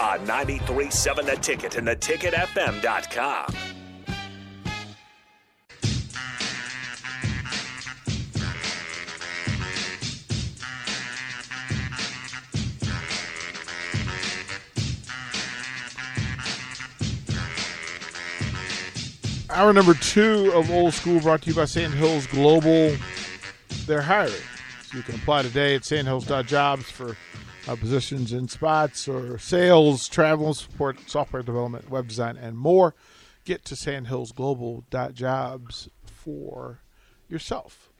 On 93.7 The Ticket and theticketfm.com. Hour number two of Old School brought to you by Sandhills Global. They're hiring. So you can apply today at sandhills.jobs for uh, positions in spots or sales, travel, support, software development, web design, and more. Get to sandhillsglobal.jobs for yourself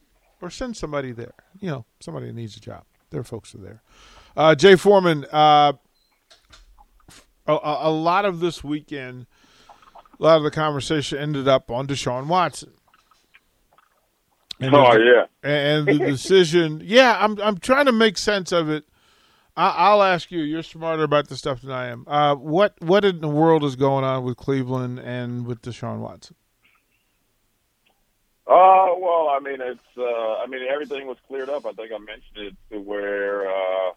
or send somebody there. You know, somebody that needs a job. Their folks are there. Uh, Jay Foreman, uh, a, a lot of this weekend – a lot of the conversation ended up on Deshaun Watson. And oh yeah, and the decision. yeah, I'm I'm trying to make sense of it. I, will ask you. You're smarter about this stuff than I am. Uh, what what in the world is going on with Cleveland and with Deshaun Watson? Uh, well, I mean, it's. Uh, I mean, everything was cleared up. I think I mentioned it to where. Uh,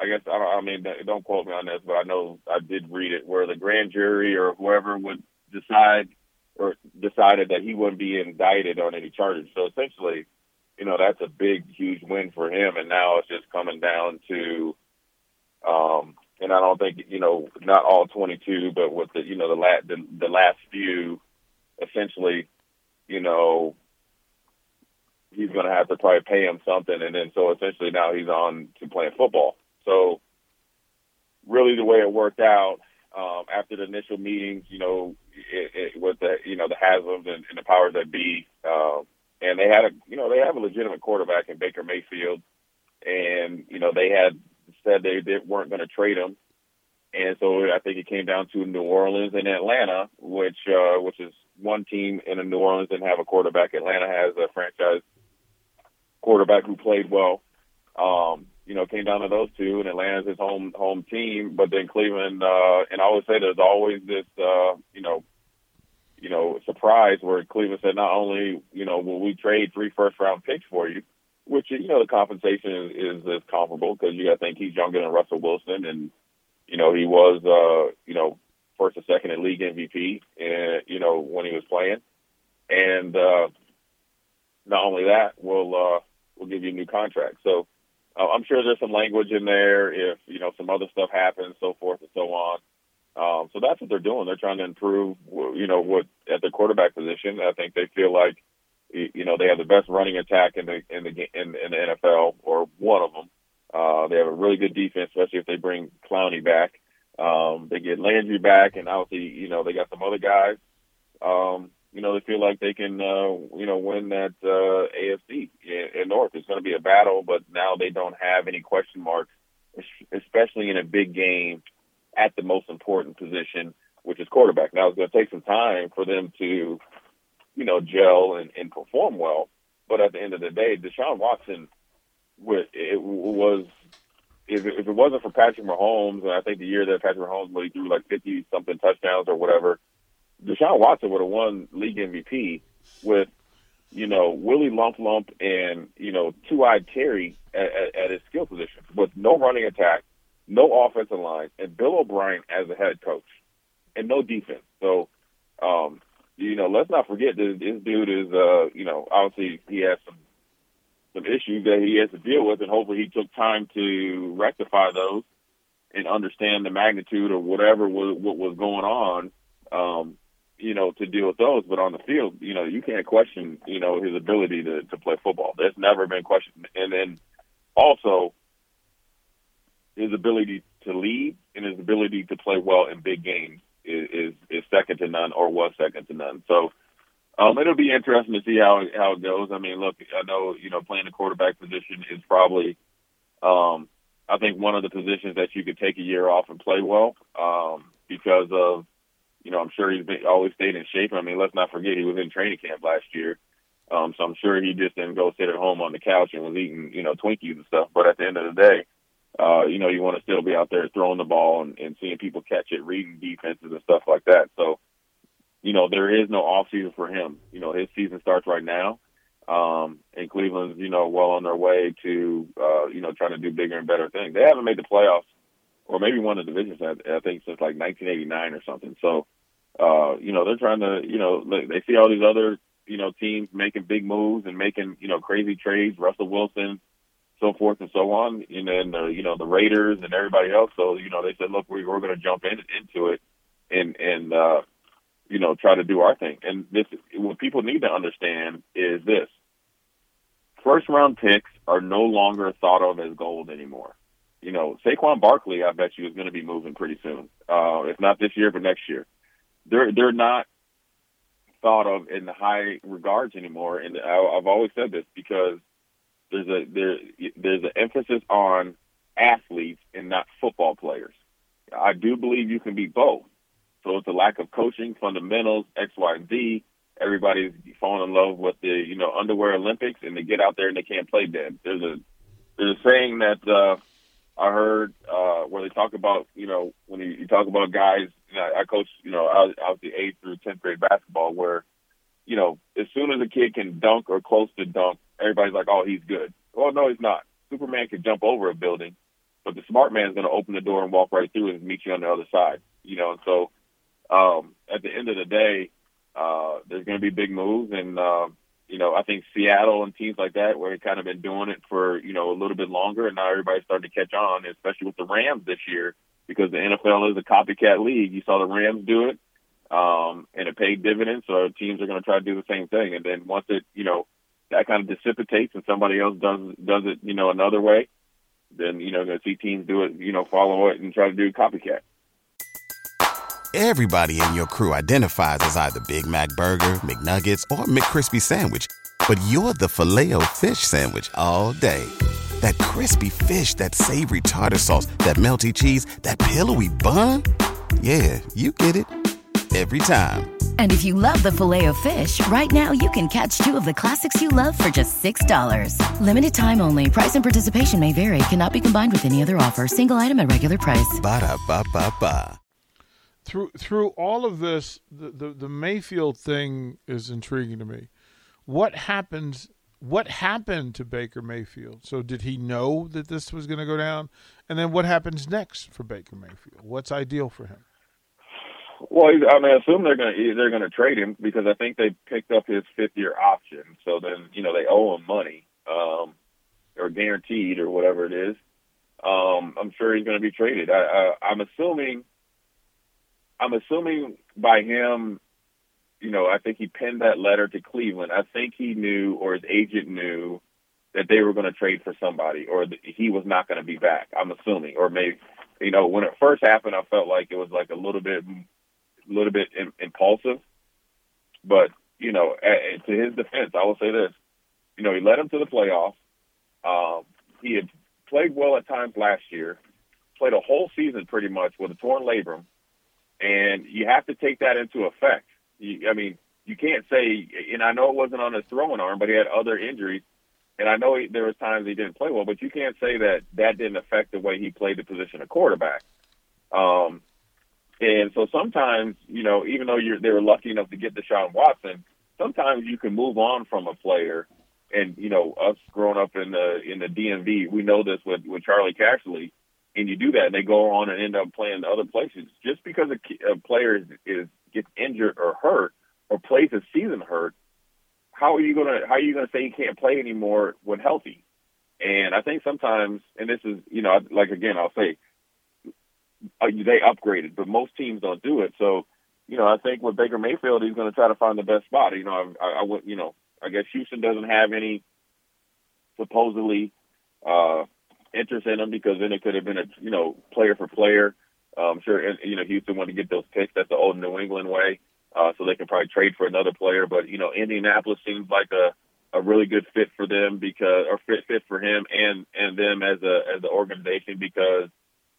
I guess I, don't, I mean, don't quote me on this, but I know I did read it where the grand jury or whoever would decide or decided that he wouldn't be indicted on any charges. So essentially, you know, that's a big, huge win for him. And now it's just coming down to, um, and I don't think you know, not all 22, but with the you know the last the, the last few, essentially, you know, he's going to have to probably pay him something, and then so essentially now he's on to playing football. So really, the way it worked out um, after the initial meetings, you know, it, it, with the you know the Haslams and, and the powers that be, um, and they had a you know they have a legitimate quarterback in Baker Mayfield, and you know they had said they, they weren't going to trade him, and so I think it came down to New Orleans and Atlanta, which uh, which is one team in New Orleans didn't have a quarterback. Atlanta has a franchise quarterback who played well. Um, you know, came down to those two, and Atlanta's his home home team. But then Cleveland, uh, and I always say there's always this, uh, you know, you know, surprise where Cleveland said not only, you know, will we trade three first round picks for you, which you know the compensation is, is, comparable because you got to think he's younger than Russell Wilson, and you know he was, uh, you know, first or second in league MVP, and you know when he was playing, and uh, not only that, we'll uh, we'll give you a new contract. So uh, I'm sure there's some language in there if you know some other stuff happens, so forth and so on. Um, so that's what they're doing. They're trying to improve, you know, what at the quarterback position. I think they feel like, you know, they have the best running attack in the in the in, in the NFL, or one of them. Uh, they have a really good defense, especially if they bring Clowney back. Um, they get Landry back, and obviously, you know, they got some other guys. Um, you know, they feel like they can, uh, you know, win that uh, AFC in, in North. It's going to be a battle, but now they don't have any question marks, especially in a big game at the most important position, which is quarterback. Now it's going to take some time for them to, you know, gel and, and perform well. But at the end of the day, Deshaun Watson, it was if it, wasn't for Patrick Mahomes, and I think the year that Patrick Mahomes really threw like fifty something touchdowns or whatever Deshaun Watson would have won league MVP with, you know, Willie Lump Lump and, you know, Two Eyed Terry at, at, at his skill position with no running attack, no offensive line, and Bill O'Brien as a head coach and no defense. So, um, you know, let's not forget that this dude is, uh, you know, obviously he has some some issues that he has to deal with, and hopefully he took time to rectify those and understand the magnitude of whatever was what was going on. Um, you know, to deal with those, but on the field, you know, you can't question, you know, his ability to, to play football. That's never been questioned. And then also his ability to lead and his ability to play well in big games is, is, second to none or was second to none. So, um, it'll be interesting to see how how it goes. I mean, look, I know you know playing the quarterback position is probably, um, I think one of the positions that you could take a year off and play well, um, because of, you know, I'm sure he's been, always stayed in shape. I mean, let's not forget he was in training camp last year, um, so I'm sure he just didn't go sit at home on the couch and was eating you know Twinkies and stuff. But at the end of the day, uh, you know, you want to still be out there throwing the ball and, and seeing people catch it, reading defenses and stuff like that. So you know, there is no off season for him. You know, his season starts right now. Um, and Cleveland's, you know, well on their way to, uh, you know, trying to do bigger and better things. They haven't made the playoffs or maybe won the divisions, I, I think, since like 1989 or something. So, uh, you know, they're trying to, you know, they see all these other, you know, teams making big moves and making, you know, crazy trades, Russell Wilson, so forth and so on. And then, uh, you know, the Raiders and everybody else. So, you know, they said, look, we, we're going to jump in, into it and, and, uh, you know, try to do our thing. And this, what people need to understand is this: first round picks are no longer thought of as gold anymore. You know, Saquon Barkley, I bet you, is going to be moving pretty soon. Uh, if not this year, but next year. They're they're not thought of in high regards anymore. And I, I've always said this because there's a there there's an emphasis on athletes and not football players. I do believe you can be both. So it's a lack of coaching, fundamentals, X, Y, and Z. Everybody's falling in love with the you know underwear Olympics, and they get out there and they can't play dead. There's a there's a saying that uh, I heard uh, where they talk about you know when you, you talk about guys. You know, I coach you know I was the eighth through tenth grade basketball where you know as soon as a kid can dunk or close to dunk, everybody's like, oh he's good. Well, no, he's not. Superman can jump over a building, but the smart man's going to open the door and walk right through and meet you on the other side. You know, and so um, at the end of the day, uh, there's going to be big moves, and uh, you know, I think Seattle and teams like that, where they kind of been doing it for you know a little bit longer, and now everybody's starting to catch on, especially with the Rams this year, because the NFL is a copycat league. You saw the Rams do it, um, and it paid dividends. So teams are going to try to do the same thing, and then once it, you know, that kind of dissipates, and somebody else does does it, you know, another way, then you know, going to see teams do it, you know, follow it and try to do copycat. Everybody in your crew identifies as either Big Mac Burger, McNuggets, or McCrispy Sandwich. But you're the filet fish Sandwich all day. That crispy fish, that savory tartar sauce, that melty cheese, that pillowy bun. Yeah, you get it. Every time. And if you love the filet of fish, right now you can catch two of the classics you love for just $6. Limited time only. Price and participation may vary. Cannot be combined with any other offer. Single item at regular price. Ba da ba ba ba through through all of this, the, the, the Mayfield thing is intriguing to me. What happens? What happened to Baker Mayfield? So did he know that this was going to go down? And then what happens next for Baker Mayfield? What's ideal for him? Well, I mean, I assume they're going to they're going to trade him because I think they picked up his fifth year option. So then you know they owe him money, um, or guaranteed or whatever it is. Um, I'm sure he's going to be traded. I, I, I'm assuming I'm assuming by him, you know, I think he penned that letter to Cleveland. I think he knew, or his agent knew, that they were going to trade for somebody, or that he was not going to be back. I'm assuming, or maybe, you know, when it first happened, I felt like it was like a little bit, a little bit in, impulsive. But you know, to his defense, I will say this: you know, he led him to the playoffs. Um, he had played well at times last year, played a whole season pretty much with a torn labrum and you have to take that into effect. You, I mean, you can't say, and I know it wasn't on his throwing arm, but he had other injuries, and I know he, there was times he didn't play well, but you can't say that that didn't affect the way he played the position of quarterback. Um, and so sometimes, you know, even though you're they were lucky enough to get Deshaun Watson, sometimes you can move on from a player. And you know, us growing up in the in the DMV, we know this with with Charley Casserly and you do that, and they go on and end up playing other places. Just because a, a player is, is gets injured or hurt or plays a season hurt, how are you gonna how are you gonna say he can't play anymore when healthy? And I think sometimes, and this is you know like again I'll say, they upgraded, but most teams don't do it. So, you know, I think with Baker Mayfield, he's going to try to find the best spot. You know, I, I, I would, you know, I guess Houston doesn't have any supposedly uh, interest in him because then it could have been a, you know, player for player. Uh, I'm sure, you know, Houston wanted to get those picks. That's the old New England way. Uh, so they can probably trade for another player. But, you know, Indianapolis seems like a, a really good fit for them because, or fit, fit for him and, and them as a, as an organization because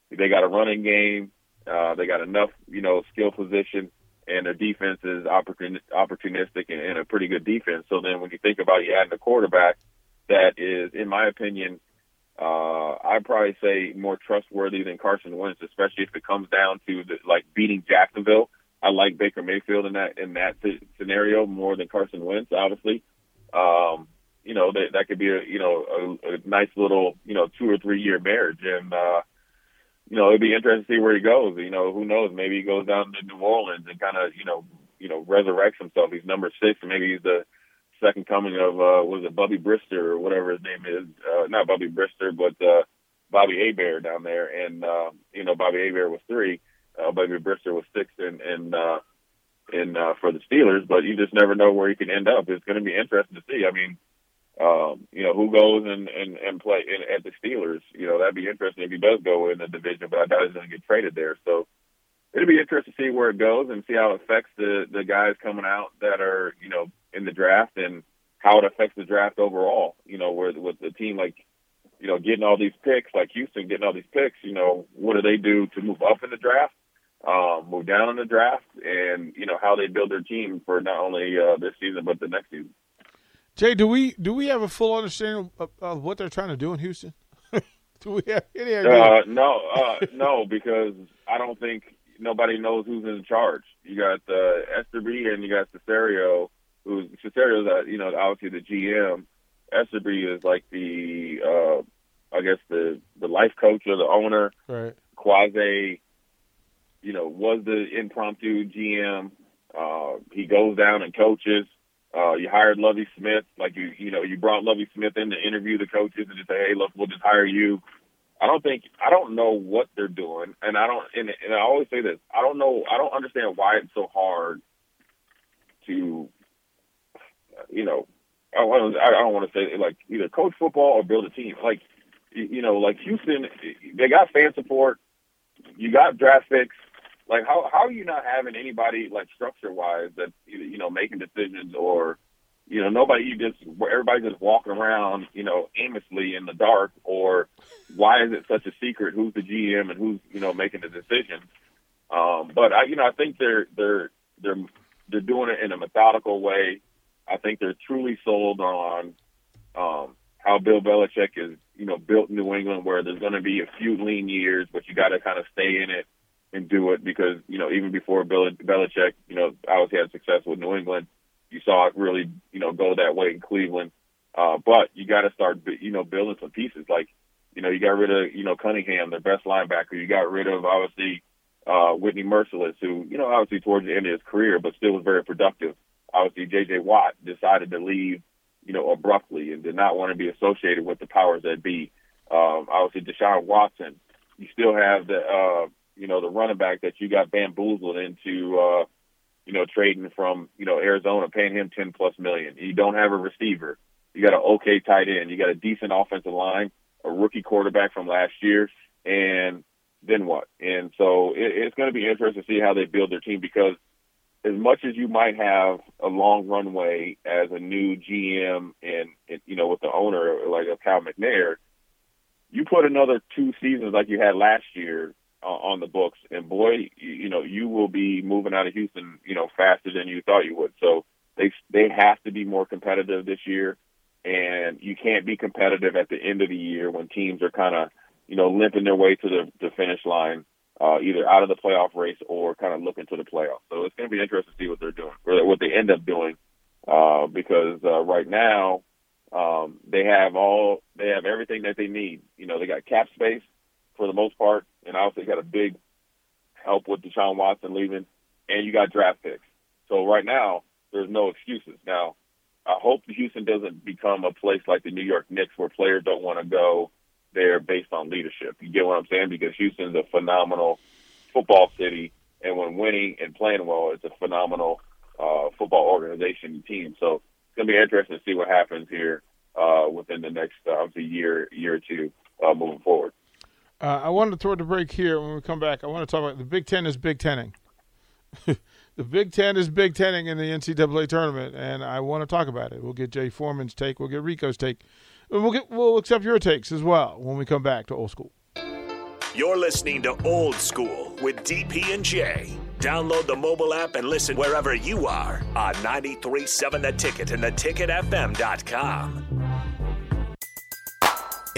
they got a running game. Uh, they got enough, you know, skill position and their defense is opportun- opportunistic and, and a pretty good defense. So then when you think about you adding a quarterback that is, in my opinion, uh, I'd probably say more trustworthy than Carson Wentz, especially if it comes down to the, like beating Jacksonville. I like Baker Mayfield in that in that scenario more than Carson Wentz, obviously. Um, you know that that could be a you know a, a nice little you know two or three year marriage, and uh, you know it'd be interesting to see where he goes. You know who knows? Maybe he goes down to New Orleans and kind of you know you know resurrects himself. He's number six, and maybe he's the second coming of uh was it Bubby Brister or whatever his name is. Uh not Bubby Brister, but uh Bobby Hebert down there and uh you know, Bobby Hebert was three, uh Bubby Brister was six and and uh in uh for the Steelers, but you just never know where he can end up. It's gonna be interesting to see. I mean, um, you know, who goes and, and, and play in, at the Steelers, you know, that'd be interesting if he does go in the division, but I doubt he's gonna get traded there. So it'll be interesting to see where it goes and see how it affects the the guys coming out that are you know in the draft and how it affects the draft overall. You know, where with the team like you know getting all these picks, like Houston getting all these picks. You know, what do they do to move up in the draft, um, move down in the draft, and you know how they build their team for not only uh, this season but the next season. Jay, do we do we have a full understanding of, of what they're trying to do in Houston? do we have any idea? Uh, no, uh, no, because I don't think nobody knows who's in charge. You got uh, Easterby and you got Caserio, who's Caserio's uh, you know obviously the GM. Easterby is like the uh, I guess the the life coach or the owner. Right. Quasi, you know, was the impromptu GM. Uh, he goes down and coaches. Uh, you hired Lovie Smith, like you, you know, you brought Lovie Smith in to interview the coaches and just say, hey, look, we'll just hire you. I don't think I don't know what they're doing, and I don't. And, and I always say this: I don't know. I don't understand why it's so hard to, you know, I don't. I don't want to say like either coach football or build a team. Like, you know, like Houston, they got fan support. You got draft picks. Like, how how are you not having anybody like structure wise that you know making decisions or you know, nobody, you just, everybody's just walking around, you know, aimlessly in the dark, or why is it such a secret who's the GM and who's, you know, making the decisions? Um, but I, you know, I think they're, they're, they're, they're doing it in a methodical way. I think they're truly sold on, um, how Bill Belichick is, you know, built New England where there's going to be a few lean years, but you got to kind of stay in it and do it because, you know, even before Bill Belichick, you know, obviously had success with New England you saw it really, you know, go that way in Cleveland. Uh, but you got to start, you know, building some pieces. Like, you know, you got rid of, you know, Cunningham, their best linebacker. You got rid of obviously uh, Whitney Mercilus, who, you know, obviously towards the end of his career, but still was very productive. Obviously, J.J. Watt decided to leave, you know, abruptly and did not want to be associated with the powers that be. Um, obviously, Deshaun Watson. You still have the, uh, you know, the running back that you got bamboozled into. Uh, you know, trading from, you know, Arizona, paying him 10 plus million. You don't have a receiver. You got an okay tight end. You got a decent offensive line, a rookie quarterback from last year, and then what? And so it, it's going to be interesting to see how they build their team because as much as you might have a long runway as a new GM and, and you know, with the owner like a Cal McNair, you put another two seasons like you had last year on the books, and boy, you know, you will be moving out of Houston, you know, faster than you thought you would. So they they have to be more competitive this year, and you can't be competitive at the end of the year when teams are kind of, you know, limping their way to the, the finish line, uh, either out of the playoff race or kind of looking to the playoffs. So it's going to be interesting to see what they're doing, or what they end up doing, uh, because uh, right now um, they have all they have everything that they need. You know, they got cap space for the most part, and obviously got a big help with Deshaun Watson leaving, and you got draft picks. So right now, there's no excuses. Now, I hope Houston doesn't become a place like the New York Knicks where players don't want to go there based on leadership. You get what I'm saying? Because Houston's a phenomenal football city, and when winning and playing well, it's a phenomenal uh, football organization and team. So it's going to be interesting to see what happens here uh, within the next uh, obviously year, year or two uh, moving forward. Uh, I wanted to throw the break here. When we come back, I want to talk about the Big Ten is Big Tening. the Big Ten is Big Tening in the NCAA tournament, and I want to talk about it. We'll get Jay Foreman's take. We'll get Rico's take. And we'll get we'll accept your takes as well when we come back to Old School. You're listening to Old School with DP and J. Download the mobile app and listen wherever you are on 93.7 The Ticket and theticketfm.com.